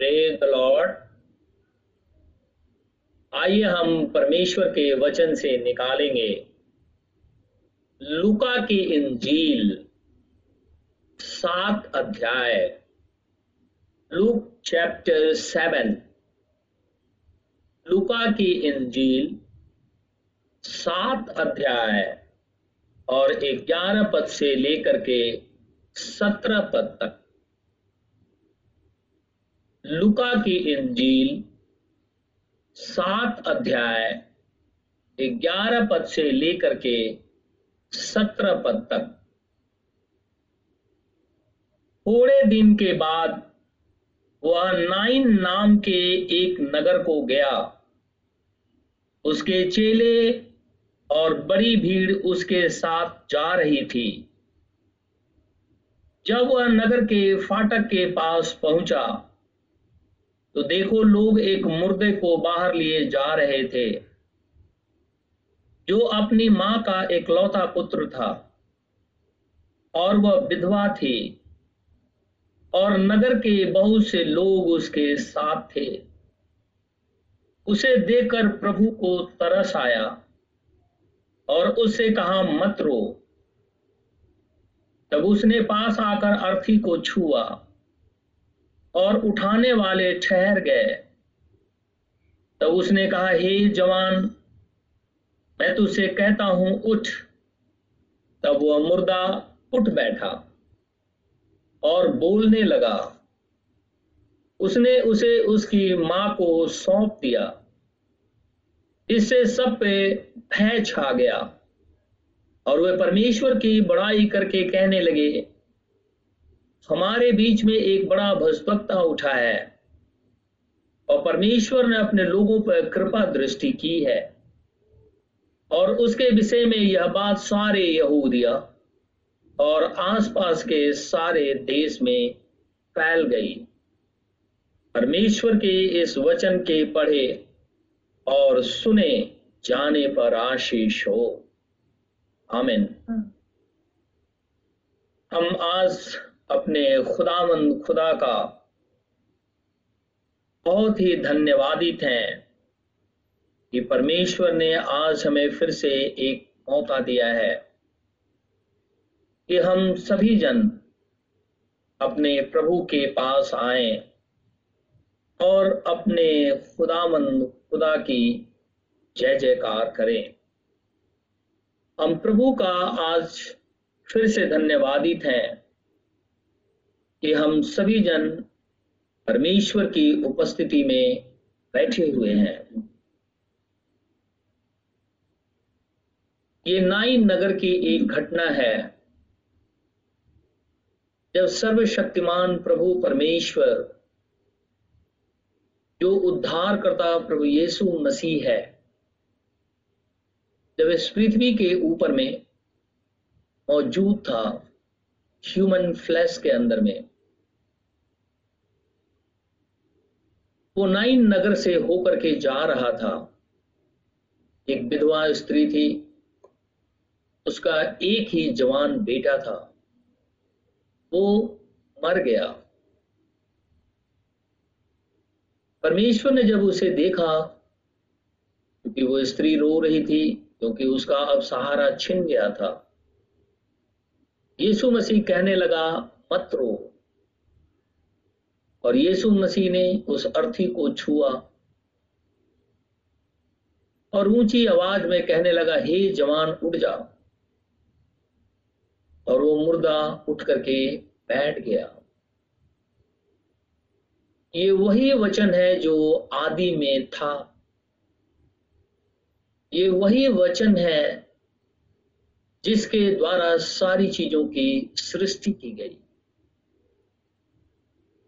Praise the Lord. आइए हम परमेश्वर के वचन से निकालेंगे। लुका की इंजील सात अध्याय, लुक चैप्टर सेवन। लुका की इंजील सात अध्याय और ग्यारह पद से लेकर के सत्रह पद तक। लुका की इंजील सात अध्याय ग्यारह पद से लेकर के सत्रह पद तक। थोड़े दिन के बाद वह नाइन नाम के एक नगर को गया। उसके चेले और बड़ी भीड़ उसके साथ जा रही थी। जब वह नगर के फाटक के पास पहुँचा तो देखो, लोग एक मुर्दे को बाहर लिए जा रहे थे, जो अपनी माँ का एकलौता पुत्र था और वह विधवा थी और नगर के बहुत से लोग उसके साथ थे। उसे देखकर प्रभु को तरस आया और उससे कहा, मत रो। तब उसने पास आकर अर्थी को छुआ। और उठाने वाले ठहर गए। तब उसने कहा, हे जवान, मैं तुझसे कहता हूँ, उठ। तब वह मुर्दा उठ बैठा और बोलने लगा। उसने उसे उसकी माँ को सौंप दिया। इससे सब पे भय छा गया और वे परमेश्वर की बड़ाई करके कहने लगे हमारे बीच में एक बड़ा भस्वक्ता उठा है और परमेश्वर ने अपने लोगों पर कृपा दृष्टि की है और उसके विषय में यह बात सारे यहूदिया और आसपास के सारे देश में फैल गई। परमेश्वर के इस वचन के पढ़े और सुने जाने पर आशीष हो। आमिन। हम आज अपने खुदामंद खुदा का बहुत ही धन्यवादित हैं कि परमेश्वर ने आज हमें फिर से एक मौका दिया है कि हम सभी जन अपने प्रभु के पास आए और अपने खुदामंद खुदा की जय जयकार करें। हम प्रभु का आज फिर से धन्यवादित हैं। कि हम सभी जन परमेश्वर की उपस्थिति में बैठे हुए हैं। ये नाइन नगर की एक घटना है। जब सर्वशक्तिमान प्रभु परमेश्वर, जो उद्धार करता प्रभु यीशु मसीह है, जब इस पृथ्वी के ऊपर में मौजूद था ह्यूमन फ्लैश के अंदर में। वो नाइन नगर से होकर के जा रहा था। एक विधवा स्त्री थी। उसका एक ही जवान बेटा था। वो मर गया। परमेश्वर ने जब उसे देखा, क्योंकि वो स्त्री रो रही थी, क्योंकि उसका अब सहारा छिन गया था। यीशु मसीह कहने लगा, मत रो। और यीशु मसीह ने उस अर्थी को छुआ और ऊँची आवाज़ में कहने लगा, हे जवान, उठ जा। और वो मुर्दा उठ करके बैठ गया। ये वही वचन है जो आदि में था। ये वही वचन है जिसके द्वारा सारी चीज़ों की सृष्टि की गई।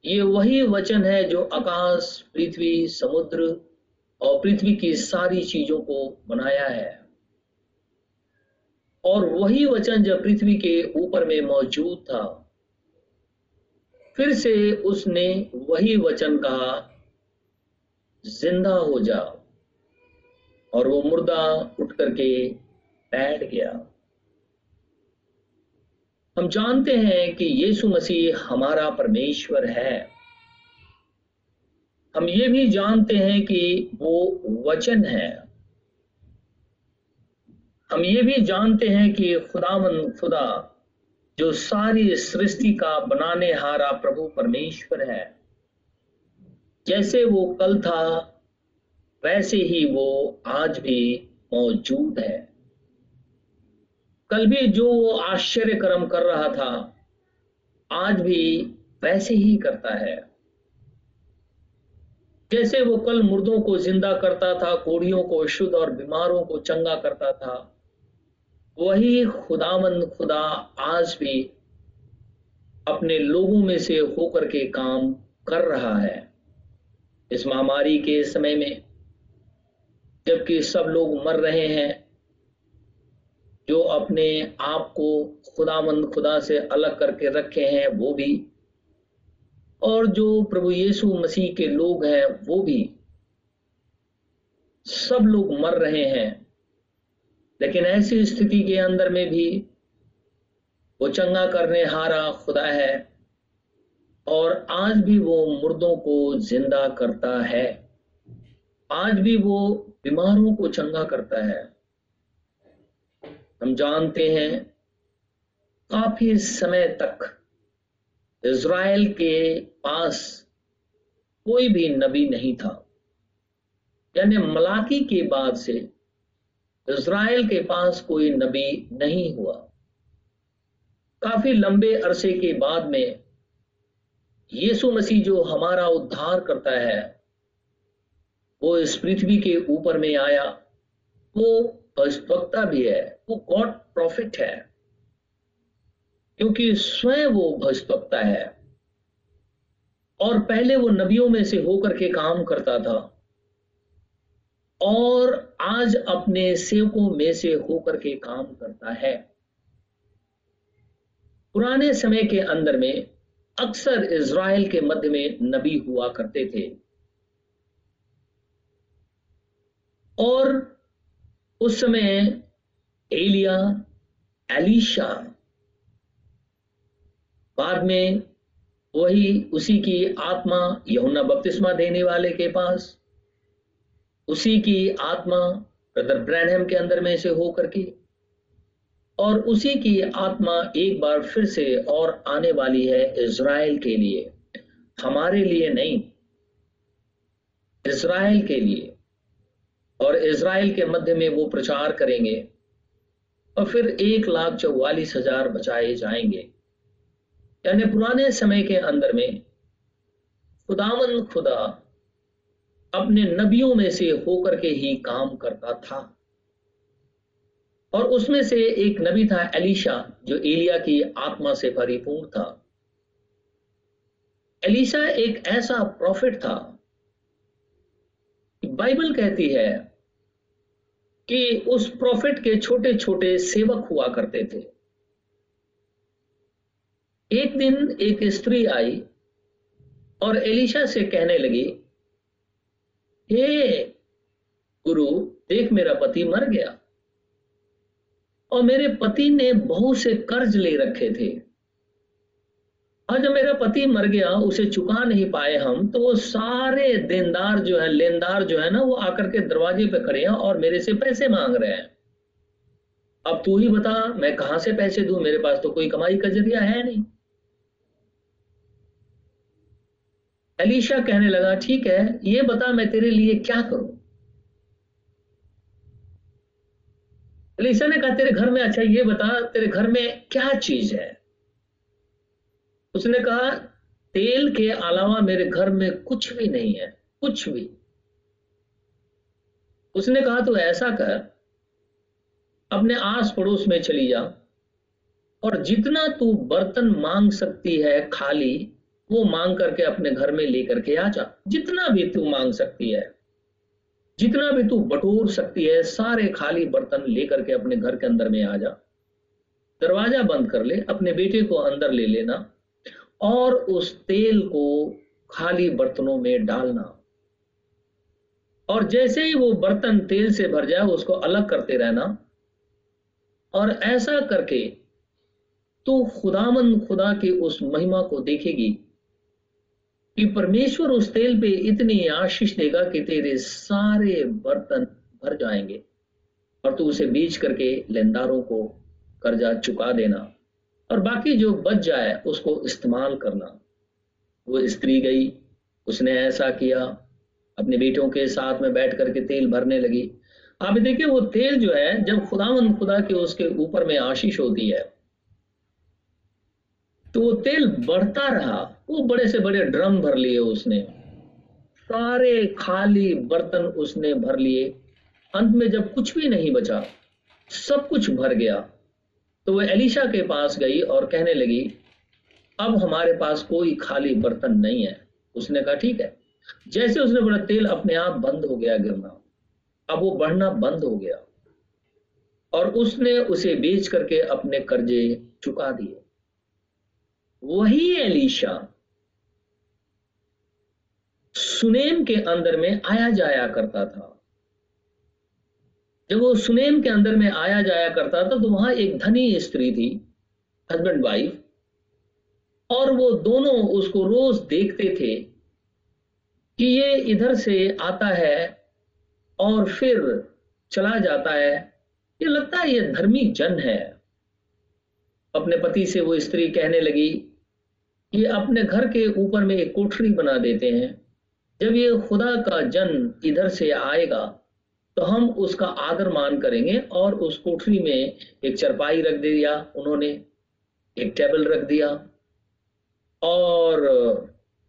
ये वही वचन है जो आकाश, पृथ्वी, समुद्र और पृथ्वी की सारी चीज़ों को बनाया है। और वही वचन जब पृथ्वी के ऊपर में मौजूद था, फिर से उसने वही वचन कहा, ज़िंदा हो जा और वो मुर्दा उठ करके बैठ गया। हम जानते हैं कि यीशु मसीह हमारा परमेश्वर है। हम ये भी जानते हैं कि वो वचन है। हम ये भी जानते हैं कि खुदावन खुदा, जो सारी सृष्टि का बनाने हारा प्रभु परमेश्वर है। जैसे वो कल था, वैसे ही वो आज भी मौजूद है। कल भी जो वो आश्चर्य कर्म कर रहा था, आज भी वैसे ही करता है। जैसे वो कल मुर्दों को ज़िंदा करता था कोढ़ियों को शुद्ध और बीमारों को चंगा करता था, वही खुदावंद खुदा आज भी अपने लोगों में से होकर के काम कर रहा है। इस महामारी के समय में, जबकि सब लोग मर रहे हैं जो अपने आप को खुदामंद खुदा से अलग करके रखे हैं, वो भी। और जो प्रभु यीशु मसीह के लोग हैं, वो भी। सब लोग मर रहे हैं, लेकिन ऐसी स्थिति के अंदर में भी वो चंगा करने हारा खुदा है, और आज भी वो मुर्दों को ज़िंदा करता है। आज भी वो बीमारों को चंगा करता है। हम जानते हैं, काफ़ी समय तक इज़राइल के पास कोई भी नबी नहीं था। यानी मलाकी के बाद से इज़राइल के पास कोई नबी नहीं हुआ। काफ़ी लंबे अरसे के बाद में यीशु मसीह जो हमारा उद्धार करता है, वो इस पृथ्वी के ऊपर में आया, वो भविष्यवक्ता भी है, वो गॉड प्रॉफिट है। क्योंकि स्वयं वो भविष्यवक्ता है। और पहले वो नबियों में से होकर के काम करता था। और आज अपने सेवकों में से होकर के काम करता है। पुराने समय के अंदर में अक्सर इज़राइल के मध्य में नबी हुआ करते थे। और उस समय एलिया, एलिशा, बाद में वही उसी की आत्मा यहुना बपतिस्मा देने वाले के पास, उसी की आत्मा ब्रदर ब्रैनहम के अंदर में से हो करके और उसी की आत्मा एक बार फिर से और आने वाली है इज़राइल के लिए, हमारे लिए नहीं, इज़राइल के लिए। और इज़राइल के मध्य में वो प्रचार करेंगे और फिर एक लाख चौवालीस हज़ार बचाए जाएँगे। यानी पुराने समय के अंदर में खुदावन खुदा अपने नबियों में से होकर के ही काम करता था। और उसमें से एक नबी था एलिशा, जो एलिया की आत्मा से परिपूर्ण था। एलिशा एक ऐसा प्रॉफिट था। बाइबल कहती है कि उस प्रॉफिट के छोटे छोटे सेवक हुआ करते थे। एक दिन एक स्त्री आई और एलिशा से कहने लगी, हे गुरु, देख मेरा पति मर गया और मेरे पति ने बहुत से कर्ज ले रखे थे। और जब मेरा पति मर गया, उसे चुका नहीं पाए हम तो वो सारे देनदार जो है, लेनदार जो है ना, वो आकर के दरवाजे पे खड़े हैं और मेरे से पैसे मांग रहे हैं। अब तू ही बता, मैं कहाँ से पैसे दू? मेरे पास तो कोई कमाई का ज़रिया है नहीं। अलीशा कहने लगा, ठीक है, ये बता मैं तेरे लिए क्या करूँ? अलीशा ने कहा, तेरे घर में अच्छा ये बता, तेरे घर में क्या चीज़ है? उसने कहा, तेल के अलावा मेरे घर में कुछ भी नहीं है, कुछ भी। उसने कहा तो ऐसा कर, अपने आस पड़ोस में चली जा, और जितना तू बर्तन मांग सकती है खाली, वो मांग करके अपने घर में लेकर के आ जा। जितना भी तू मांग सकती है, जितना भी तू बटोर सकती है, सारे खाली बर्तन लेकर के अपने घर के अंदर में आ जा। दरवाज़ा बंद कर ले, अपने बेटे को अंदर ले लेना और उस तेल को खाली बर्तनों में डालना। और जैसे ही वो बर्तन तेल से भर जाए, उसको अलग करते रहना। और ऐसा करके तो खुदामंद खुदा की उस महिमा को देखेगी कि परमेश्वर उस तेल पे इतनी आशीष देगा कि तेरे सारे बर्तन भर जाएँगे और तू उसे बीच करके लेनदारों को कर्जा चुका देना। और बाकी जो बच जाए उसको इस्तेमाल करना। वो स्त्री गई, उसने ऐसा किया, अपने बेटों के साथ में बैठ करके तेल भरने लगी। आप देखिए, वो तेल जो है, जब खुदावन खुदा के उसके ऊपर में आशीष होती है तो वो तेल बढ़ता रहा। वो बड़े से बड़े ड्रम भर लिए उसने। सारे खाली बर्तन उसने भर लिए। अंत में जब कुछ भी नहीं बचा, सब कुछ भर गया। तो वह एलिशा के पास गई और कहने लगी, अब हमारे पास कोई खाली बर्तन नहीं है। उसने कहा, ठीक है। जैसे उसने बोला तेल अपने आप बंद हो गया गिरना अब वो बढ़ना बंद हो गया। और उसने उसे बेच करके अपने कर्जे चुका दिए। वही एलिशा सुनेम के अंदर में आया जाया करता था। जब वो सुनेम के अंदर में आया जाया करता था तो वहाँ एक धनी स्त्री थी हस्बैंड वाइफ और वो दोनों उसको रोज देखते थे कि ये इधर से आता है और फिर चला जाता है। ये लगता है ये धर्मी जन है। अपने पति से वो स्त्री कहने लगी, ये अपने घर के ऊपर में एक कोठरी बना देते हैं। जब ये खुदा का जन इधर से आएगा तो हम उसका आदर मान करेंगे और उस कोठरी में एक चरपाई रख दिया उन्होंने, एक टेबल रख दिया और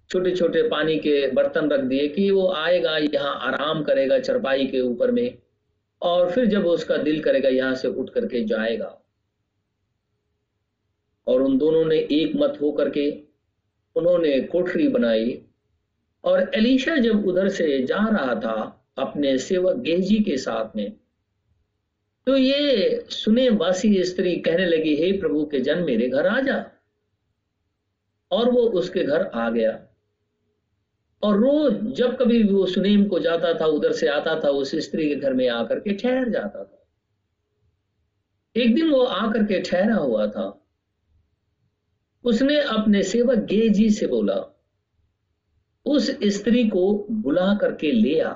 छोटे छोटे पानी के बर्तन रख दिए कि वो आएगा यहाँ आराम करेगा चरपाई के ऊपर में और फिर जब उसका दिल करेगा यहाँ से उठ करके जाएगा। और उन दोनों ने एक मत हो करके उन्होंने कोठरी बनाई और एलिशा जब उधर से जा रहा था अपने सेवक गेजी के साथ में। तो ये सुने वासी स्त्री कहने लगी, हे प्रभु के जन मेरे घर आ जा। और वो उसके घर आ गया। और रोज जब कभी वो सुनेम को जाता था, उधर से आता था, उस स्त्री के घर में आकर के ठहर जाता था। एक दिन वो आकर के ठहरा हुआ था। उसने अपने सेवक गेजी से बोला, उस स्त्री को बुला करके ले आ।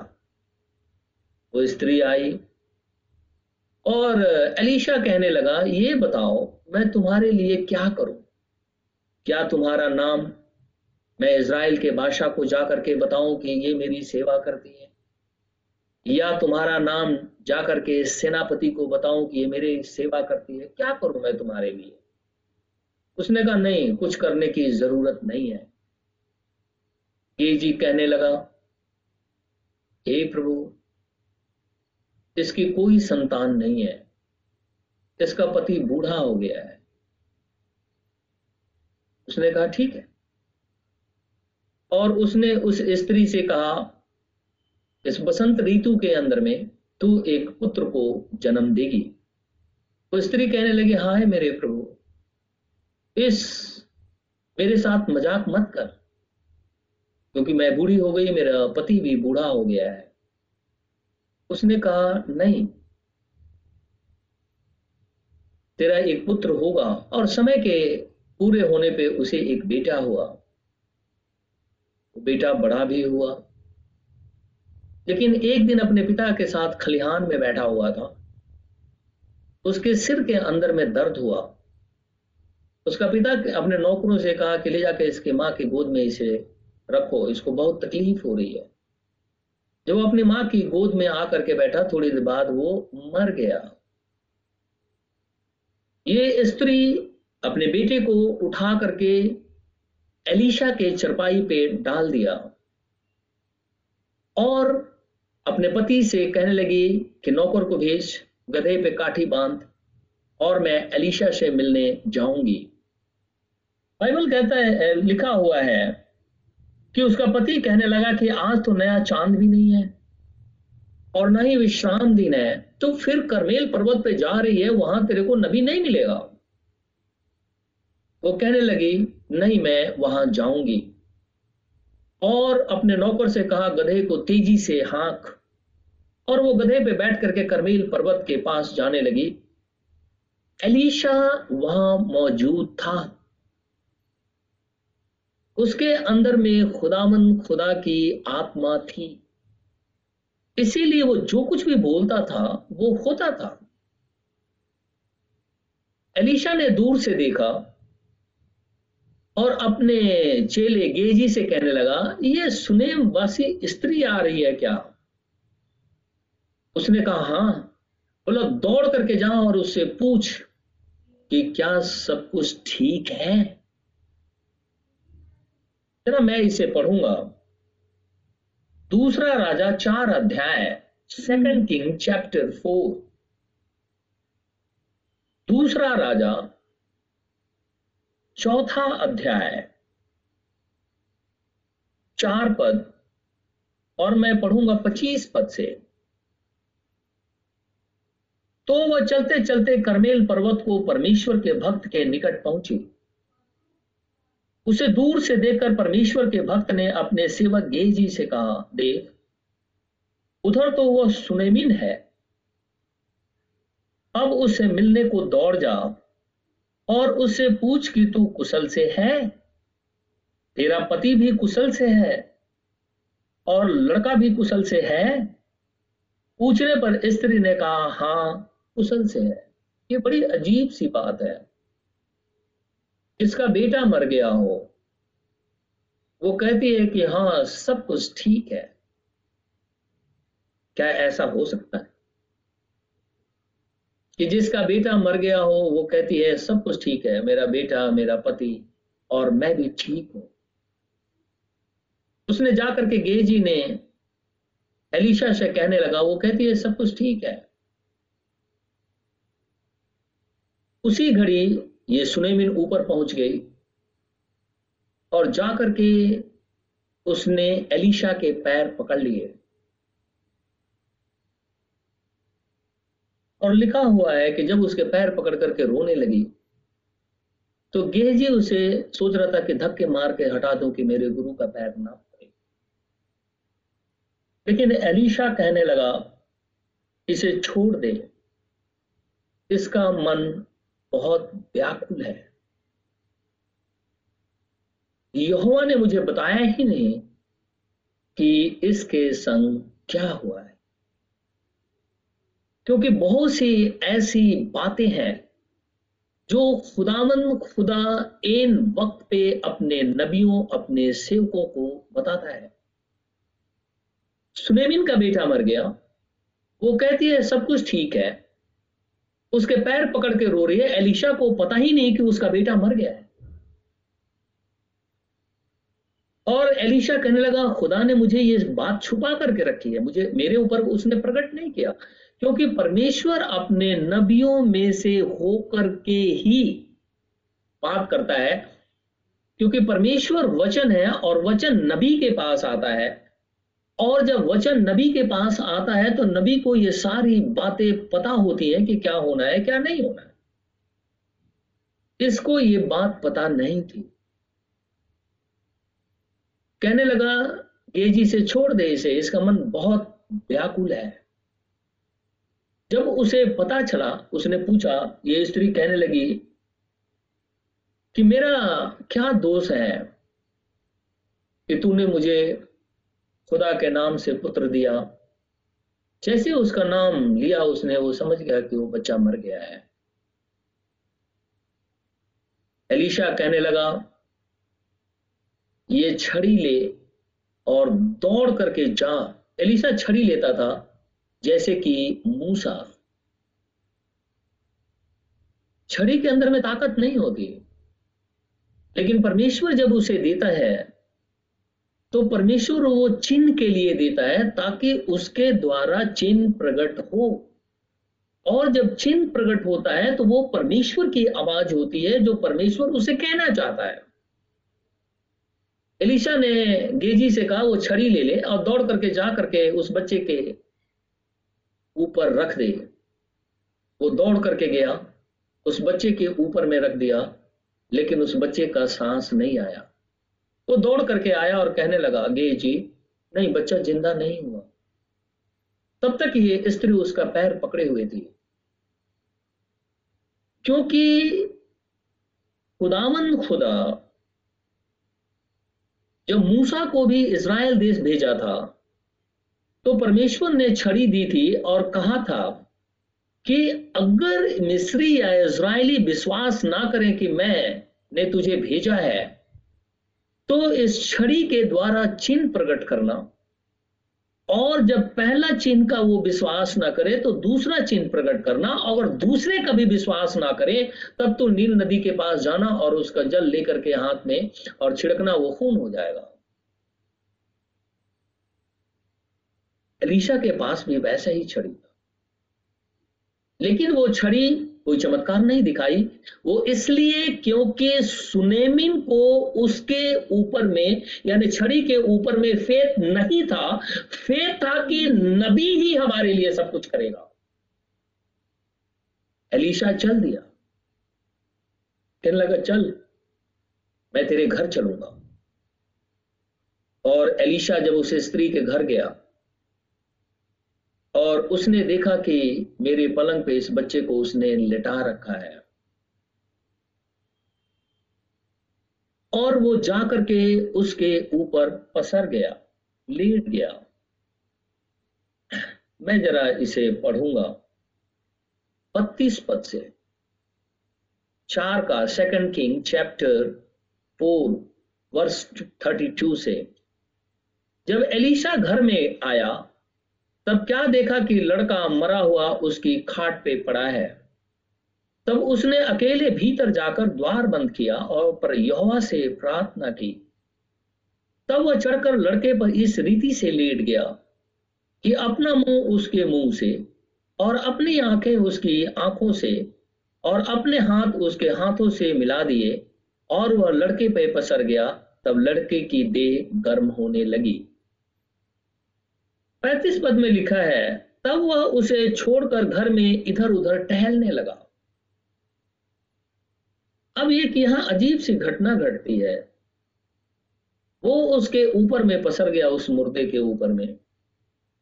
वो स्त्री आई और अलीशा कहने लगा, ये बताओ, मैं तुम्हारे लिए क्या करूँ? क्या तुम्हारा नाम मैं इज़राइल के बादशाह को जा करके बताऊँ कि ये मेरी सेवा करती है? या तुम्हारा नाम जा करके सेनापति को बताऊँ कि ये मेरी सेवा करती है? क्या करूँ मैं तुम्हारे लिए? उसने कहा, नहीं, कुछ करने की ज़रूरत नहीं है। ये जी कहने लगा, हे प्रभु इसकी कोई संतान नहीं है। इसका पति बूढ़ा हो गया है। उसने कहा, ठीक है। और उसने उस स्त्री से कहा, इस बसंत ऋतु के अंदर में तू एक पुत्र को जन्म देगी। तो स्त्री कहने लगी, हाय मेरे प्रभु, इस मेरे साथ मज़ाक मत कर, क्योंकि मैं बूढ़ी हो गई, मेरा पति भी बूढ़ा हो गया है। उसने कहा, नहीं, तेरा एक पुत्र होगा और समय के पूरे होने पे उसे एक बेटा हुआ। बेटा बड़ा भी हुआ, लेकिन एक दिन अपने पिता के साथ खलिहान में बैठा हुआ था। उसके सिर के अंदर में दर्द हुआ। उसका पिता अपने नौकरों से कहा कि, ले जाकर इसके माँ की गोद में इसे रखो, इसको बहुत तकलीफ़ हो रही है। जब वो अपनी माँ की गोद में आकर के बैठा, थोड़ी देर बाद वो मर गया। ये स्त्री अपने बेटे को उठा करके एलिशा के चरपाई पे डाल दिया और अपने पति से कहने लगी कि नौकर को भेज, गधे पे काठी बाँध और मैं एलिशा से मिलने जाऊँगी। बाइबल कहता है, लिखा हुआ है कि उसका पति कहने लगा कि आज तो नया चाँद भी नहीं है और न ही विश्राम दिन है तो फिर करमेल पर्वत पे जा रही है, वहाँ तेरे को नबी नहीं मिलेगा। वो कहने लगी, नहीं, मैं वहाँ जाऊँगी। और अपने नौकर से कहा, गधे को तेज़ी से हाँक। और वो गधे पे बैठ करके करमेल पर्वत के पास जाने लगी। एलिशा वहाँ मौजूद था। उसके अंदर में खुदावन, खुदा की आत्मा थी। इसीलिए वो जो कुछ भी बोलता था, वो होता था। एलिशा ने दूर से देखा और अपने चेले गेजी से कहने लगा, ये सुनेम वासी स्त्री आ रही है क्या? उसने कहा हाँ। बोला, दौड़ करके जाओ और उससे पूछ कि क्या सब कुछ ठीक है? जरा मैं इसे पढ़ूँगा। दूसरा राजा चार अध्याय सेकंड किंग चैप्टर फोर दूसरा राजा चौथा अध्याय चार पद और मैं पढ़ूँगा पच्चीस पद से। तो वह चलते चलते करमेल पर्वत को परमेश्वर के भक्त के निकट पहुँची। उसे दूर से देखकर परमेश्वर के भक्त ने अपने सेवक गेजी से कहा, देख, उधर तो वह सुनेमिन है। अब उससे मिलने को दौड़ जा, और उससे पूछ कि तू कुशल से है? तेरा पति भी कुशल से है, और लड़का भी कुशल से है? पूछने पर स्त्री ने कहा, हाँ, कुशल से है। ये बड़ी अजीब सी बात है। इसका बेटा मर गया हो, वो कहती है कि हाँ सब कुछ ठीक है। क्या ऐसा हो सकता है? कि जिसका बेटा मर गया हो, वो कहती है, सब कुछ ठीक है, मेरा बेटा, मेरा पति और मैं भी ठीक हूँ। उसने जाकर के गेजी ने एलिशा से कहने लगा, वो कहती है, सब कुछ ठीक है। उसी घड़ी ये सुनेमिन ऊपर पहुँच गई और जाकर के उसने एलिशा के पैर पकड़ लिए। और लिखा हुआ है कि जब उसके पैर पकड़ करके रोने लगी तो गेहजी उसे सोच रहा था कि धक्के मार के हटा दूँ कि मेरे गुरु का पैर ना पड़े लेकिन एलिशा कहने लगा, इसे छोड़ दे। इसका मन बहुत व्याकुल है। यहोवा ने मुझे बताया ही नहीं कि इसके संग क्या हुआ है। क्योंकि बहुत सी ऐसी बातें हैं जो खुदावन खुदा इन वक्त पे अपने नबियों, अपने सेवकों को बताता है। सुनेमिन का बेटा मर गया। वो कहती है, सब कुछ ठीक है। उसके पैर पकड़ के रो रही है। एलिशा को पता ही नहीं कि उसका बेटा मर गया है। और एलिशा कहने लगा, खुदा ने मुझे ये बात छुपा करके रखी है। मुझे, मेरे ऊपर उसने प्रकट नहीं किया, क्योंकि परमेश्वर अपने नबियों में से होकर के ही बात करता है, क्योंकि परमेश्वर वचन है और वचन नबी के पास आता है। और जब वचन नबी के पास आता है तो नबी को ये सारी बातें पता होती है कि क्या होना है, क्या नहीं होना है। इसको ये बात पता नहीं थी। कहने लगा गेजी से छोड़ दे इसे, इसका मन बहुत व्याकुल है। जब उसे पता चला, उसने पूछा, ये स्त्री कहने लगी कि, मेरा क्या दोष है कि तूने मुझे खुदा के नाम से पुत्र दिया। जैसे उसका नाम लिया उसने, वो समझ गया कि वो बच्चा मर गया है। एलिशा कहने लगा, ये छड़ी ले और दौड़ करके जा। एलिशा छड़ी लेता था, जैसे कि मूसा। छड़ी के अंदर में ताकत नहीं होती, लेकिन परमेश्वर जब उसे देता है तो परमेश्वर वो चिन्ह के लिए देता है ताकि उसके द्वारा चिन्ह प्रकट हो। और जब चिन्ह प्रकट होता है तो वो परमेश्वर की आवाज़ होती है, जो परमेश्वर उसे कहना चाहता है। एलिशा ने गेजी से कहा, वो छड़ी ले ले और दौड़ करके जा करके उस बच्चे के ऊपर रख दे। वो दौड़ करके गया, उस बच्चे के ऊपर में रख दिया, लेकिन उस बच्चे का सांस नहीं आया। वो दौड़ करके आया और कहने लगा गे जी, नहीं, बच्चा ज़िंदा नहीं हुआ। तब तक ये स्त्री उसका पैर पकड़े हुए थी। क्योंकि खुदावन खुदा, जब मूसा को भी इज़राइल देश भेजा था तो परमेश्वर ने छड़ी दी थी और कहा था कि अगर मिस्री या इज़राइली विश्वास ना करें कि मैं, ने तुझे भेजा है तो इस छड़ी के द्वारा चिन्ह प्रकट करना। और जब पहला चिन्ह का वो विश्वास ना करे तो दूसरा चिन्ह प्रकट करना। और दूसरे का भी विश्वास ना करे, तब तो नील नदी के पास जाना और उसका जल लेकर के हाथ में और छिड़कना वो खून हो जाएगा। एलिशा के पास भी वैसा ही छड़ी लेकिन वो छड़ी कोई चमत्कार नहीं दिखाई। वो इसलिए क्योंकि सुनेमिन को उसके ऊपर में, यानी छड़ी के ऊपर में फेत नहीं था फेत था कि नबी ही हमारे लिए सब कुछ करेगा। एलिशा, चल दिया। कहने लगा, चल, मैं तेरे घर चलूँगा। और एलिशा जब उस स्त्री के घर गया और उसने देखा कि मेरे पलंग पे इस बच्चे को उसने लिटा रखा है। और वो जाकर के उसके ऊपर पसर गया, लेट गया। मैं जरा इसे पढ़ूँगा। बत्तीस पद से। चार का second king chapter four verse thirty two से। जब एलिशा घर में आया तब क्या देखा कि लड़का मरा हुआ उसकी खाट पे पड़ा है? तब उसने अकेले भीतर जाकर द्वार बंद किया और पर यहोवा से प्रार्थना की। तब वह चढ़कर लड़के पर इस रीति से लेट गया कि अपना मुँह उसके मुँह से और अपनी आँखें उसकी आँखों से और अपने हाथ उसके हाथों से मिला दिए और वह लड़के पे पसर गया। तब लड़के की देह गर्म होने लगी। पैंतीस पद में लिखा है, तब वह उसे छोड़कर घर में इधर उधर टहलने लगा। अब एक यहाँ अजीब सी घटना घटती है। वो उसके ऊपर में पसर गया उस मुर्दे के ऊपर में।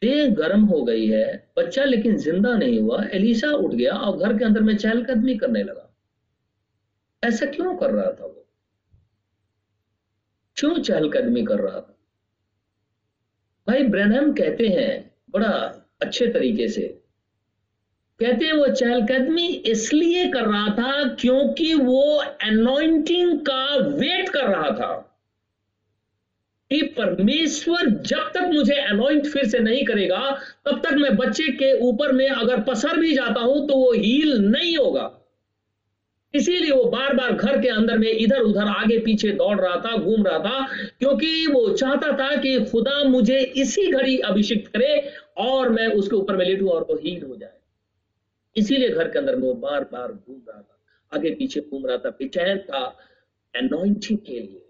देह गर्म हो गई है, बच्चा लेकिन ज़िंदा नहीं हुआ, एलिसा उठ गया और घर के अंदर में चहलकदमी करने लगा। ऐसा क्यों कर रहा था वो? क्यों चहलकदमी कर रहा था? भाई ब्रैनम कहते हैं, बड़ा अच्छे तरीके से। कहते हैं वो चहलकदमी इसलिए कर रहा था क्योंकि वो अनोइंटिंग का वेट कर रहा था कि परमेश्वर जब तक मुझे अनोइंट फिर से नहीं करेगा, तब तक मैं बच्चे के ऊपर में अगर पसर भी जाता हूँ तो वो हील नहीं होगा। इसीलिए वो बार बार घर के अंदर में इधर उधर आगे पीछे दौड़ रहा था, घूम रहा था, क्योंकि वो चाहता था कि खुदा मुझे इसी घड़ी अभिषिक्त करे और मैं उसके ऊपर में लेटू और वो हील हो जाए। इसीलिए घर के अंदर में वो बार बार घूम रहा था, आगे पीछे घूम रहा था, बेचैन था अनोइंटिंग के लिए।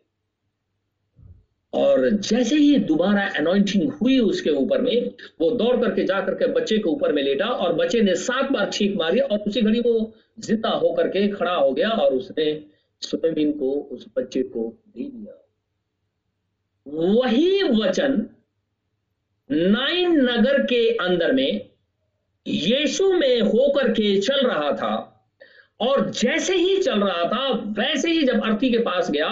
और जैसे ही दोबारा अनोइंटिंग हुई उसके ऊपर में, वो दौड़ करके जा करके बच्चे के ऊपर में लेटा और बच्चे ने सात बार छीक मारी और उसी घड़ी वो ज़िंदा होकर के खड़ा हो गया और उसने सुलेमीन को, उस बच्चे को दे दिया। वही वचन नाइन नगर के अंदर में यीशु में होकर के चल रहा था। और जैसे ही चल रहा था, वैसे ही जब अर्थी के पास गया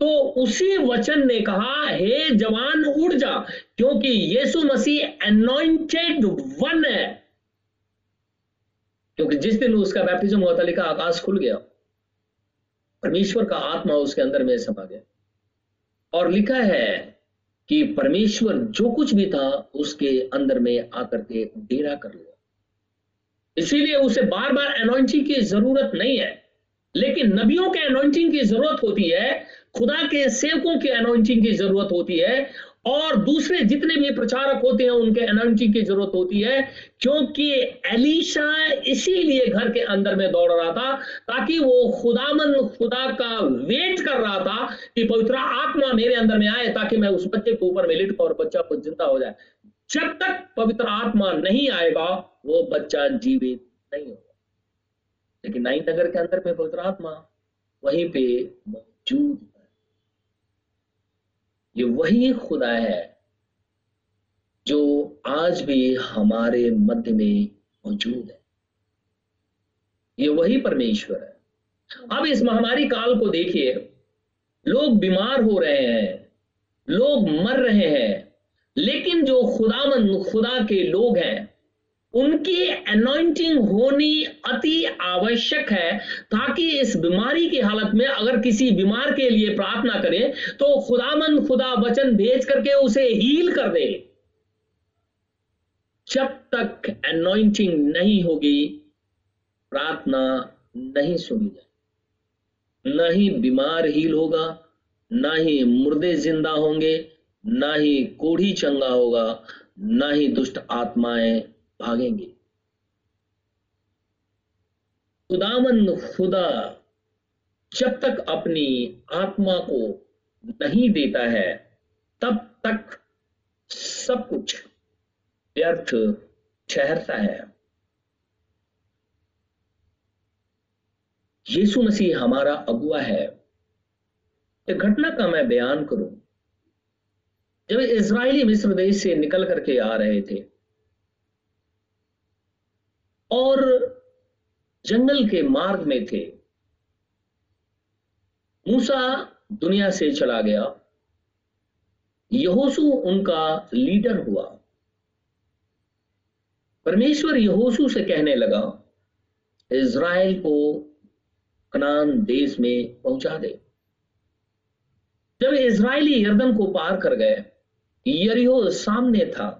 तो उसी वचन ने कहा, हे जवान, उड़ जा, क्योंकि यीशु मसीह अनोइंटेड वन है। क्योंकि जिस दिन उसका बैप्टिज्म हुआ था, लिखा आकाश खुल गया। परमेश्वर का आत्मा उसके अंदर में समा गया। और लिखा है कि परमेश्वर जो कुछ भी था, उसके अंदर में आकर के डेरा कर लिया। इसीलिए उसे बार बार अनोइंटिंग की ज़रूरत नहीं है। लेकिन नबियों के अनोइंटिंग की ज़रूरत होती है, खुदा के सेवकों की अनोइंटिंग की ज़रूरत होती है और दूसरे जितने भी प्रचारक होते हैं, उनके एनर्जी की ज़रूरत होती है, क्योंकि एलिशा इसीलिए घर के अंदर में दौड़ रहा था, ताकि वो खुदामन खुदा का वेट कर रहा था कि पवित्र आत्मा मेरे अंदर में आए, ताकि मैं उस बच्चे के ऊपर में लिट और बच्चा को ज़िंदा हो जाए। जब तक पवित्र आत्मा नहीं आएगा, वो बच्चा जीवित नहीं होगा। लेकिन नाइन नगर के अंदर में पवित्र आत्मा, वहीं पे मौजूद ये वही खुदा है जो आज भी हमारे मध्य में मौजूद है। ये वही परमेश्वर है। अब इस महामारी काल को देखिए, लोग बीमार हो रहे हैं, लोग मर रहे हैं, लेकिन जो खुदामंद, खुदा के लोग हैं उनकी अनॉइंटिंग होनी अति आवश्यक है ताकि इस बीमारी की हालत में अगर किसी बीमार के लिए प्रार्थना करें तो खुदामंद खुदा वचन भेज करके उसे हील कर दे। जब तक अनॉइंटिंग नहीं होगी, प्रार्थना नहीं सुनी जाए न ही बीमार हील होगा, ना ही मुर्दे ज़िंदा होंगे, ना ही कोढ़ी चंगा होगा, ना ही दुष्ट आत्माएँ भागेंगे। खुदावन खुदा जब तक अपनी आत्मा को नहीं देता है, तब तक सब कुछ व्यर्थ ठहरता है। यीशु मसीह हमारा अगुआ है। एक घटना का मैं बयान करूँ। जब इसराइली मिस्र देश से निकल करके आ रहे थे और जंगल के मार्ग में थे। मूसा दुनिया से चला गया। यहोसू उनका लीडर हुआ। परमेश्वर यहोसू से कहने लगा, इज़राइल को कनान देश में पहुँचा दे। जब इज़राइली यर्दन को पार कर गए, यरिहो सामने था।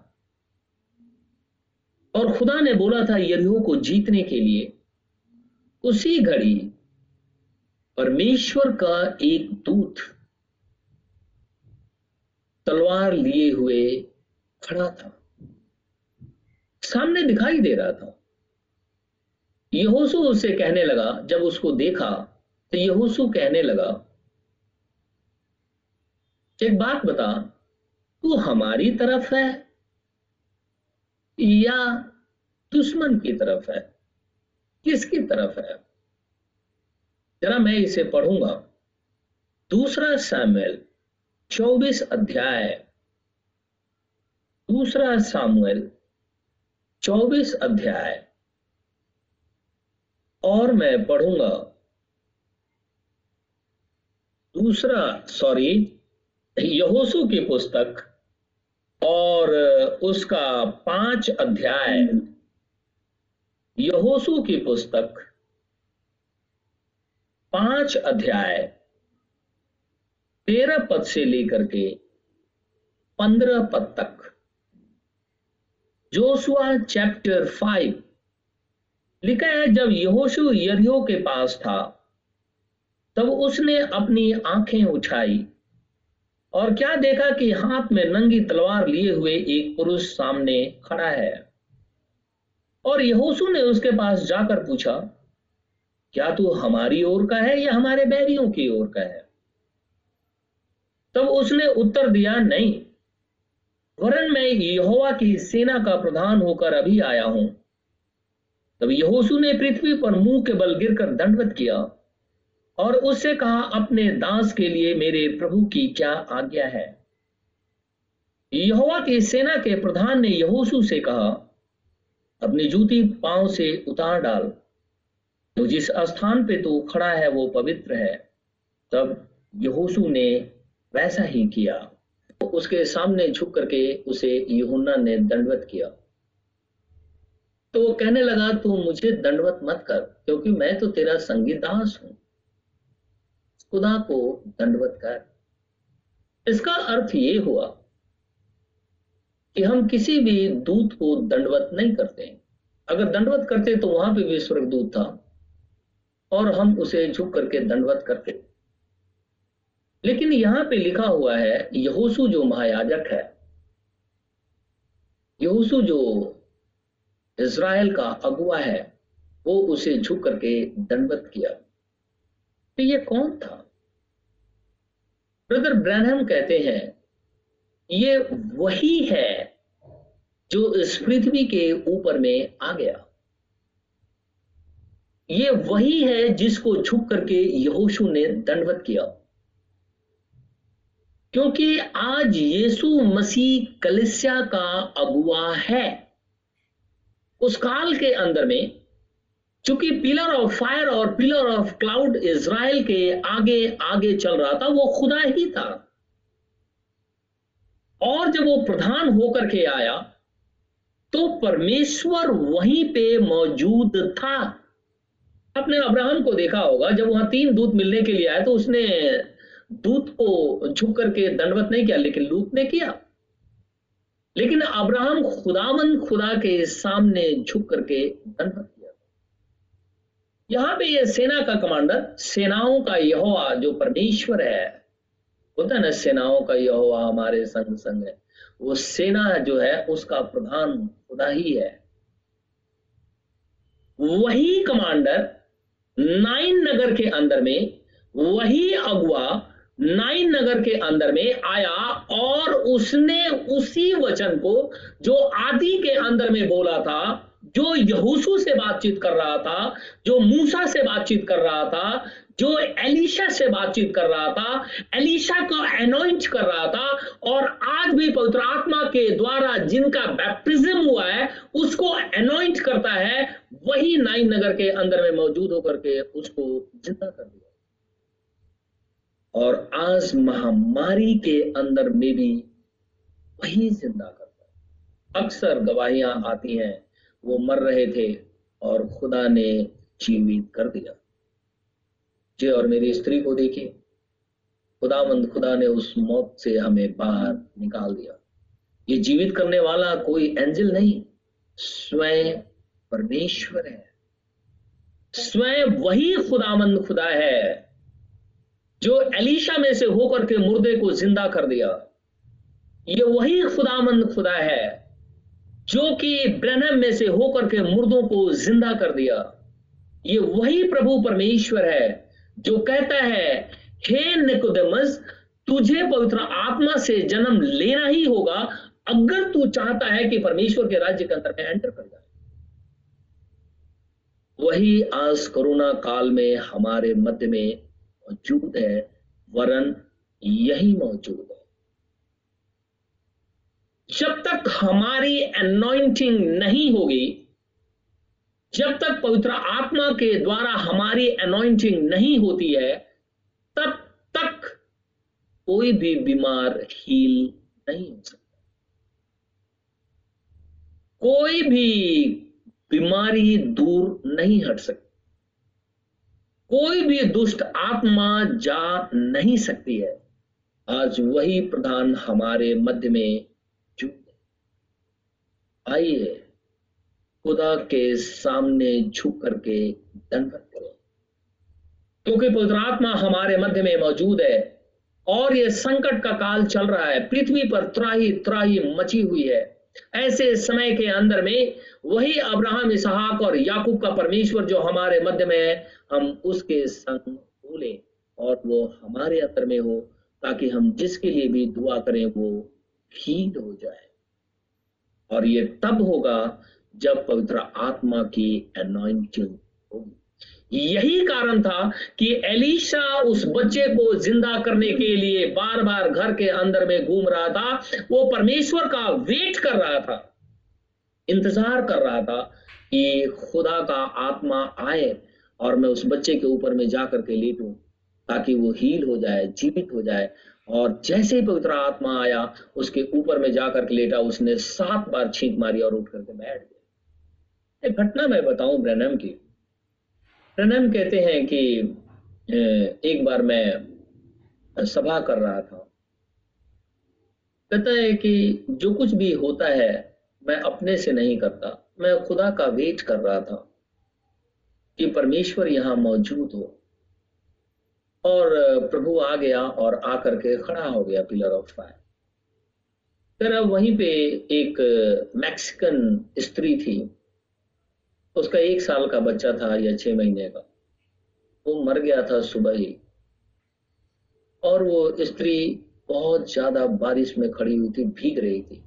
और खुदा ने बोला था यरिहो को जीतने के लिए। उसी घड़ी परमेश्वर का एक दूत तलवार लिए हुए खड़ा था। सामने दिखाई दे रहा था। यहोसू उसे कहने लगा, जब उसको देखा तो यहोसू कहने लगा, एक बात बता, तू हमारी तरफ़ है? या दुश्मन की तरफ़ है? किसकी तरफ़ है? जरा मैं इसे पढ़ूँगा। दूसरा सैमुअल चौबीस अध्याय। दूसरा सामुएल, चौबीस अध्याय। और मैं पढ़ूँगा। दूसरा, सॉरी, यहोसू की पुस्तक। और उसका पाँच अध्याय यहोसू की पुस्तक, पाँच अध्याय तेरह पद से लेकर के पंद्रह पद तक। जोसुआ चैप्टर फाइव लिखा है, जब यहोशु यरियो के पास था, तब उसने अपनी आँखें उठाई और क्या देखा कि हाथ में नंगी तलवार लिए हुए एक पुरुष सामने खड़ा है? और यहोसू ने उसके पास जाकर पूछा, क्या तू हमारी ओर का है या हमारे बैरियों की ओर का है? तब उसने उत्तर दिया, नहीं, वरन मैं यहोवा की सेना का प्रधान होकर अभी आया हूँ। तब यहोसू ने पृथ्वी पर मुँह के बल गिरकर दंडवत किया। और उससे कहा, अपने दास के लिए मेरे प्रभु की क्या आज्ञा है? यहोवा की सेना के प्रधान ने यहोसू से कहा, अपनी जूती पाँव से उतार डाल। तो जिस स्थान पे तू खड़ा है, वो पवित्र है। तब यहोसू ने वैसा ही किया। तो उसके सामने झुक करके उसे यहुन्ना ने दंडवत किया। तो वो कहने लगा, तू मुझे दंडवत मत कर, क्योंकि मैं तो तेरा संगीत दास हूँ। खुदा को दंडवत कर। इसका अर्थ ये हुआ कि हम किसी भी दूत को दंडवत नहीं करते। अगर दंडवत करते तो वहाँ पे भी स्वर्गदूत था और हम उसे झुक करके दंडवत करते। लेकिन यहाँ पे लिखा हुआ है यहोसू जो महायाजक है यहोसू जो इज़राइल का अगुआ है, वो उसे झुक करके दंडवत किया। तो ये कौन था? ब्रदर ब्रैनहम कहते हैं, ये वही है जो इस पृथ्वी के ऊपर में आ गया। ये वही है जिसको झुक करके यहोशू ने दंडवत किया। क्योंकि आज यीशु मसीह कलिसिया का अगुआ है। उस काल के अंदर में चूँकि पिलर ऑफ़ फायर और पिलर ऑफ़ क्लाउड इज़राइल के आगे आगे चल रहा था, वो खुदा ही था। और जब वो प्रधान होकर के आया तो परमेश्वर वहीं पे मौजूद था। आपने अब्राहम को देखा होगा, जब वहाँ तीन दूत मिलने के लिए आए तो उसने दूत को झुक करके दंडवत नहीं किया, लेकिन लूत ने किया। लेकिन अब्राहम खुदावंद खुदा के सामने झुक करके दंडवत यहाँ पे ये सेना का कमांडर, सेनाओं का यहोवा जो परमेश्वर है होता है ना, सेनाओं का यहोवा हमारे संग संग है। वो सेना जो है, उसका प्रधान खुदा ही है। वही कमांडर नाइन नगर के अंदर में, वही अगुआ नाइन नगर के अंदर में आया और उसने उसी वचन को जो आदि के अंदर में बोला था जो यहूसू से बातचीत कर रहा था, जो मूसा से बातचीत कर रहा था, जो एलिशा से बातचीत कर रहा था, एलिशा को अनॉइंट कर रहा था, और आज भी पवित्र आत्मा के द्वारा जिनका बैप्टिज्म हुआ है, उसको अनॉइंट करता है, वही नाइन नगर के अंदर में मौजूद होकर के उसको ज़िंदा कर दिया। और आज महामारी के अंदर में भी वही ज़िंदा करता है। अक्सर गवाहियाँ आती हैं वो मर रहे थे और खुदा ने जीवित कर दिया। जे और मेरी स्त्री को देखिए। खुदामंद खुदा ने उस मौत से हमें बाहर निकाल दिया। ये जीवित करने वाला कोई एंजल नहीं, स्वयं परमेश्वर है। स्वयं वही खुदामंद खुदा है, जो एलिशा में से होकर के मुर्दे को ज़िंदा कर दिया। ये वही खुदामंद खुदा है। जो कि ब्रनम में से होकर के मुर्दों को ज़िंदा कर दिया। ये वही प्रभु परमेश्वर है जो कहता है, हे निकोदेमस, तुझे पवित्र आत्मा से जन्म लेना ही होगा अगर तू चाहता है कि परमेश्वर के राज्य के अंदर में एंटर कर जाए वही आज कोरोना काल में हमारे मध्य में मौजूद है, वरन यही मौजूद जब तक हमारी अनोइंटिंग नहीं होगी, जब तक पवित्र आत्मा के द्वारा हमारी अनोइंटिंग नहीं होती है, तब तक कोई भी बीमार हील नहीं हो सकता। कोई भी बीमारी दूर नहीं हट सकती। कोई भी दुष्ट आत्मा जा नहीं सकती है। आज वही प्रधान हमारे मध्य में आइए खुदा के सामने झुक करके दंडवत करें। क्योंकि पवित्र आत्मा हमारे मध्य में मौजूद है और यह संकट का काल चल रहा है, पृथ्वी पर त्राही त्राही मची हुई है। ऐसे समय के अंदर में वही अब्राहम, इसहाक और याकूब का परमेश्वर जो हमारे मध्य में है, हम उसके संग बोले और वो हमारे अंदर में हो ताकि हम जिसके लिए भी दुआ करें वो हीड हो जाए। और ये तब होगा जब पवित्र आत्मा की अनॉइंटिंग यही कारण था कि एलिशा उस बच्चे को ज़िंदा करने के लिए बार बार घर के अंदर में घूम रहा था। वो परमेश्वर का वेट कर रहा था, इंतज़ार कर रहा था कि खुदा का आत्मा आए और मैं उस बच्चे के ऊपर में जाकर के लेटूं ताकि वो हील हो जाए, जीवित हो जाए। और जैसे ही पवित्र आत्मा आया, उसके ऊपर में जाकर के लेटा, उसने सात बार छींक मारी और उठ करके बैठ गया। एक घटना मैं बताऊँ ब्रनम की। ब्रनम कहते हैं कि एक बार मैं सभा कर रहा था। कहता है कि जो कुछ भी होता है, मैं अपने से नहीं करता। मैं खुदा का वेट कर रहा था कि परमेश्वर यहाँ मौजूद हो। और प्रभु आ गया और आकर के खड़ा हो गया पिलर ऑफ़ फायर। फिर अब वहीं पे एक मैक्सिकन स्त्री थी। उसका एक साल का बच्चा था या छह महीने का। वो मर गया था सुबह ही। और वो स्त्री बहुत ज़्यादा बारिश में खड़ी हुई थी, भीग रही थी।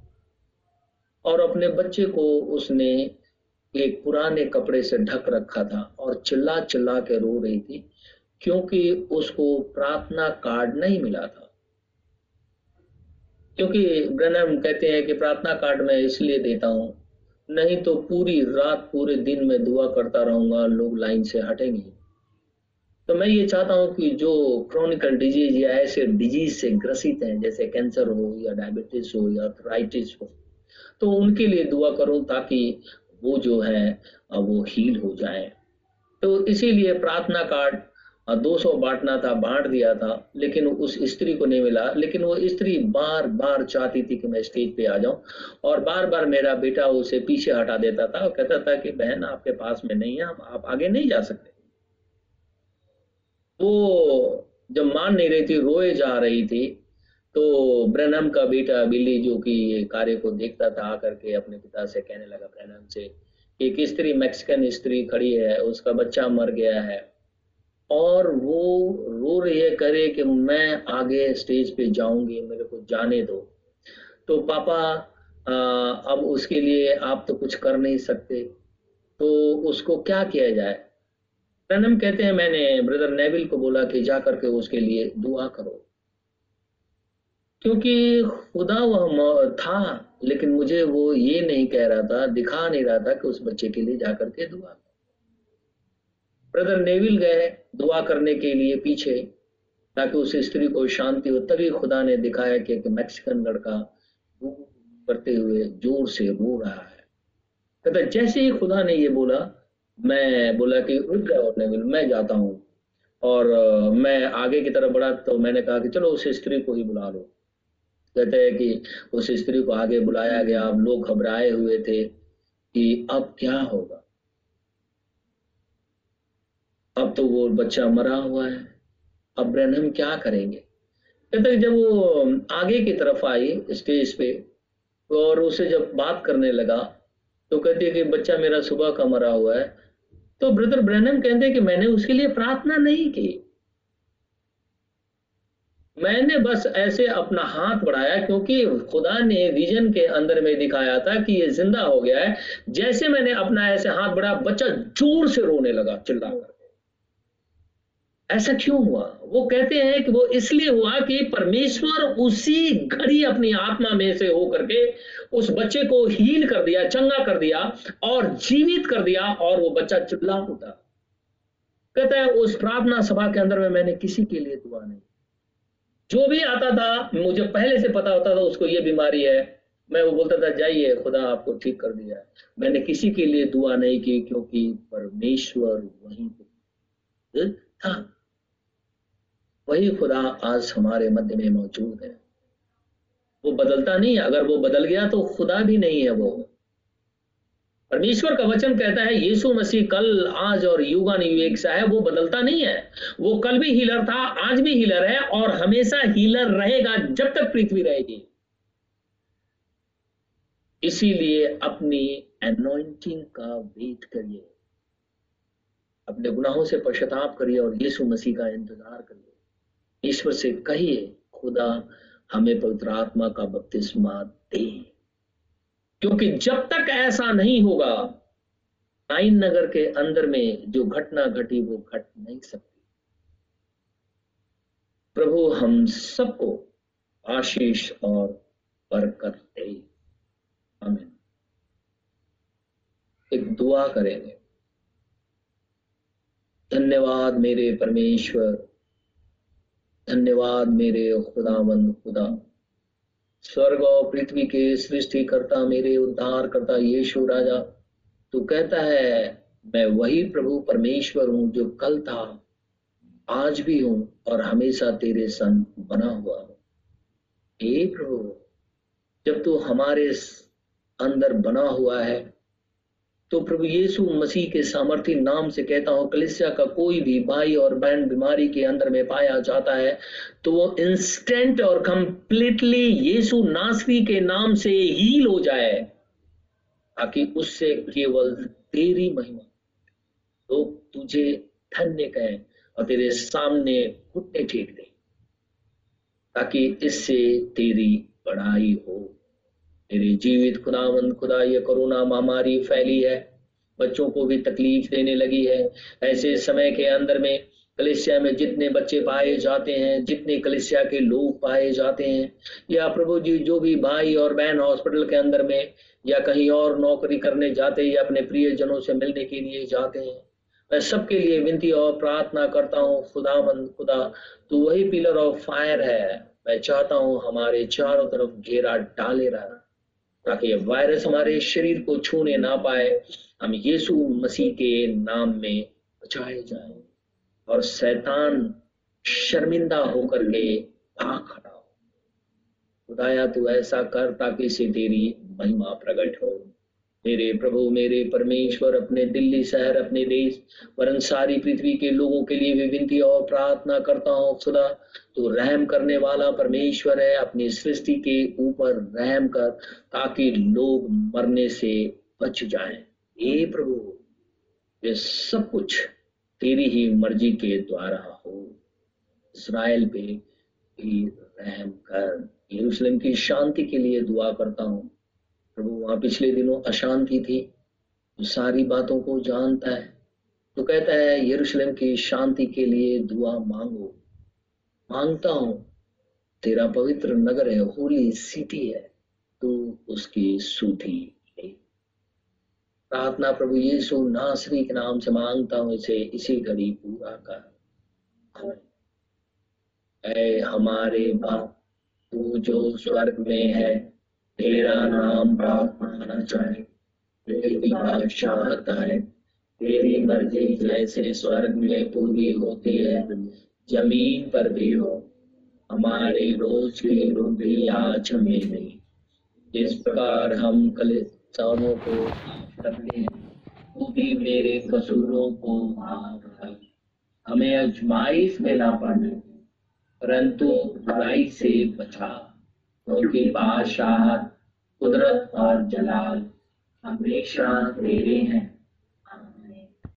और अपने बच्चे को उसने एक पुराने कपड़े से ढक रखा था और चिल्ला चिल्ला के रो रही थी। क्योंकि उसको प्रार्थना कार्ड नहीं मिला था। क्योंकि ब्रनम कहते हैं कि प्रार्थना कार्ड मैं इसलिए देता हूँ, नहीं तो पूरी रात, पूरे दिन में दुआ करता रहूँगा, लोग लाइन से हटेंगे। तो मैं ये चाहता हूँ कि जो क्रॉनिकल डिज़ीज़ या ऐसे डिज़ीज़ से ग्रसित हैं, जैसे कैंसर हो या डायबिटीज़ हो या अर्थराइटिस हो तो उनके लिए दुआ करो ताकि वो जो है, वो हील हो जाए। तो इसीलिए प्रार्थना कार्ड 200 बांटना था, बांट दिया था, लेकिन उस स्त्री को नहीं मिला। लेकिन वो स्त्री बार बार चाहती थी कि मैं स्टेज पे आ जाऊँ और बार बार मेरा बेटा उसे पीछे हटा देता था और कहता था कि, बहन, आपके पास में नहीं है आप आगे नहीं जा सकते। वो जब मान नहीं रही थी, रोए जा रही थी तो ब्रनम का बेटा बिल्ली जो कि कार्य को देखता था, आकर के अपने पिता से कहने लगा ब्रनम से एक स्त्री, मैक्सिकन स्त्री खड़ी है, उसका बच्चा मर गया है। और वो रो रही करे कि मैं आगे स्टेज पे जाऊँगी मेरे को जाने दो। तो पापा आ, अब उसके लिए आप तो कुछ कर नहीं सकते। तो उसको क्या किया जाए? रनम कहते हैं मैंने ब्रदर नेविल को बोला कि जा करके उसके लिए दुआ करो। क्योंकि खुदा वह था लेकिन मुझे वो ये नहीं कह रहा था दिखा नहीं रहा था कि उस बच्चे के लिए जाकर के दुआ ब्रदर नेविल गए दुआ करने के लिए पीछे, ताकि उस स्त्री को शांति हो। तभी खुदा ने दिखाया कि एक मैक्सिकन लड़का करते हुए ज़ोर से रो रहा है। कहता जैसे ही खुदा ने ये बोला, मैं बोला कि रुक जाओ नेविल मैं जाता हूँ। और मैं आगे की तरफ़ बढ़ा तो मैंने कहा कि चलो उस स्त्री को ही बुला लो। कहते हैं कि उस स्त्री को आगे बुलाया गया। अब लोग घबराए हुए थे कि अब क्या होगा? अब तो वो बच्चा मरा हुआ है। अब ब्रहण क्या करेंगे? कहते जब वो आगे की तरफ़ आई स्टेज पे, और उसे जब बात करने लगा तो कहती है कि बच्चा मेरा सुबह का मरा हुआ है। तो ब्रदर ब्रहण कहते कि मैंने उसके लिए प्रार्थना नहीं की। मैंने बस ऐसे अपना हाथ बढ़ाया, क्योंकि खुदा ने विजन के अंदर में दिखाया था कि ये ज़िंदा हो गया है। जैसे मैंने अपना ऐसे हाथ बढ़ाया बच्चा ज़ोर से रोने लगा, चिल्लाकर। ऐसा क्यों हुआ? वो कहते हैं कि वो इसलिए हुआ कि परमेश्वर उसी घड़ी अपनी आत्मा में से होकर के उस बच्चे को हील कर दिया, चंगा कर दिया और जीवित कर दिया और वो बच्चा चिल्ला उठा। कहता है, उस प्रार्थना सभा के अंदर में मैंने किसी के लिए दुआ नहीं जो भी आता था, मुझे पहले से पता होता था, उसको ये बीमारी है। मैं वो बोलता था, जाइए, खुदा आपको ठीक कर दिया मैंने किसी के लिए दुआ नहीं की, क्योंकि परमेश्वर वहीं पे। था वही खुदा आज हमारे मध्य में मौजूद है। वो बदलता नहीं है। अगर वो बदल गया तो खुदा भी नहीं है वो। परमेश्वर का वचन कहता है, यीशु मसीह कल, आज और युगान युग सा है वो बदलता नहीं है। वो कल भी हीलर था, आज भी हीलर है और हमेशा हीलर रहेगा जब तक पृथ्वी रहेगी। इसीलिए अपनी एनोइंटिंग का वेट करिए। अपने गुनाहों से पश्चाताप करिए और यीशु मसीह का इंतज़ार करिए। ईश्वर से कहिए, खुदा, हमें पवित्र आत्मा का बपतिस्मा दे। क्योंकि जब तक ऐसा नहीं होगा, नाइन नगर के अंदर में जो घटना घटी, वो घट नहीं सकती। प्रभु, हम सबको आशीष और बरकत दे। हमें एक दुआ करेंगे। धन्यवाद मेरे परमेश्वर। धन्यवाद मेरे खुदावंद खुदा। स्वर्ग और पृथ्वी के सृष्टि करता मेरे उद्धार करता यीशु राजा, तू कहता है, मैं वही प्रभु परमेश्वर हूँ जो कल था, आज भी हूँ और हमेशा तेरे संग बना हुआ हूँ। हे प्रभु, जब तू हमारे अंदर बना हुआ है तो प्रभु यीशु मसीह के सामर्थ्य नाम से कहता हूँ, कलिसिया का कोई भी भाई और बहन बीमारी के अंदर में पाया जाता है तो वो इंस्टेंट और कंप्लीटली यीशु नासरी के नाम से हील हो जाए, ताकि उससे केवल तेरी महिमा। लोग तो तुझे धन्य कहें और तेरे सामने घुटने टेक दे, ताकि इससे तेरी बड़ाई हो। मेरे जीवित खुदावंद खुदा, ये कोरोना महामारी फैली है। बच्चों को भी तकलीफ़ देने लगी है। ऐसे समय के अंदर में कलिसिया में जितने बच्चे पाए जाते हैं, जितने कलिसिया के लोग पाए जाते हैं, या प्रभु जी जो भी भाई और बहन हॉस्पिटल के अंदर में या कहीं और नौकरी करने जाते या अपने प्रिय जनों से मिलने के लिए जाते हैं, मैं सबके लिए विनती और प्रार्थना करता हूँ खुदामंद खुदा, तू वही पिलर ऑफ़ फायर है। मैं चाहता हूँ हमारे चारों तरफ़ घेरा डाले रहा ताकि ये वायरस हमारे शरीर को छूने ना पाए, हम यीशु मसीह के नाम में बचाए जाए और शैतान शर्मिंदा होकर के भाग खड़ा हो। खुदाया, तू ऐसा कर ताकि से तेरी महिमा प्रकट हो। मेरे प्रभु, मेरे परमेश्वर, अपने दिल्ली शहर, अपने देश, वरन सारी पृथ्वी के लोगों के लिए भी विनती और प्रार्थना करता हूँ, खुदा तो रहम करने वाला परमेश्वर है, अपनी सृष्टि के ऊपर रहम कर, ताकि लोग मरने से बच जाएँ। ये प्रभु, ये सब कुछ तेरी ही मर्ज़ी के द्वारा हो। इसराइल पे भी रहम कर। यरूशलेम की शांति के लिए दुआ करता हूँ। प्रभु, वहाँ पिछले दिनों अशांति थी जो सारी बातों को जानता है। तो कहता है, यरूशलेम की शांति के लिए दुआ मांगो। माँगता हूँ, तेरा पवित्र नगर है, होली सिटी है तो उसकी सूठी प्रार्थना प्रभु यीशु नासरी के नाम से माँगता हूँ, इसे इसी घड़ी पूरा कर। हमारे बाप, तू जो स्वर्ग में है तेरा नाम प्रार्थना चाहे तेरी बादशाहत आए तेरी मर्ज़ी जैसे स्वर्ग में पूरी होती है। ज़मीन पर भी हो। हमारे रोज की रोटी आज हमें नहीं इस प्रकार हम कलिस्तानों को करते हैं, तू भी मेरे कसूरों को माफ़ कर हमें अजमाइश में ना पड़ने। परंतु बुराई से बचा। क्योंकि बादशाह कुदरत और जलाल हमेशा तेरे हैं।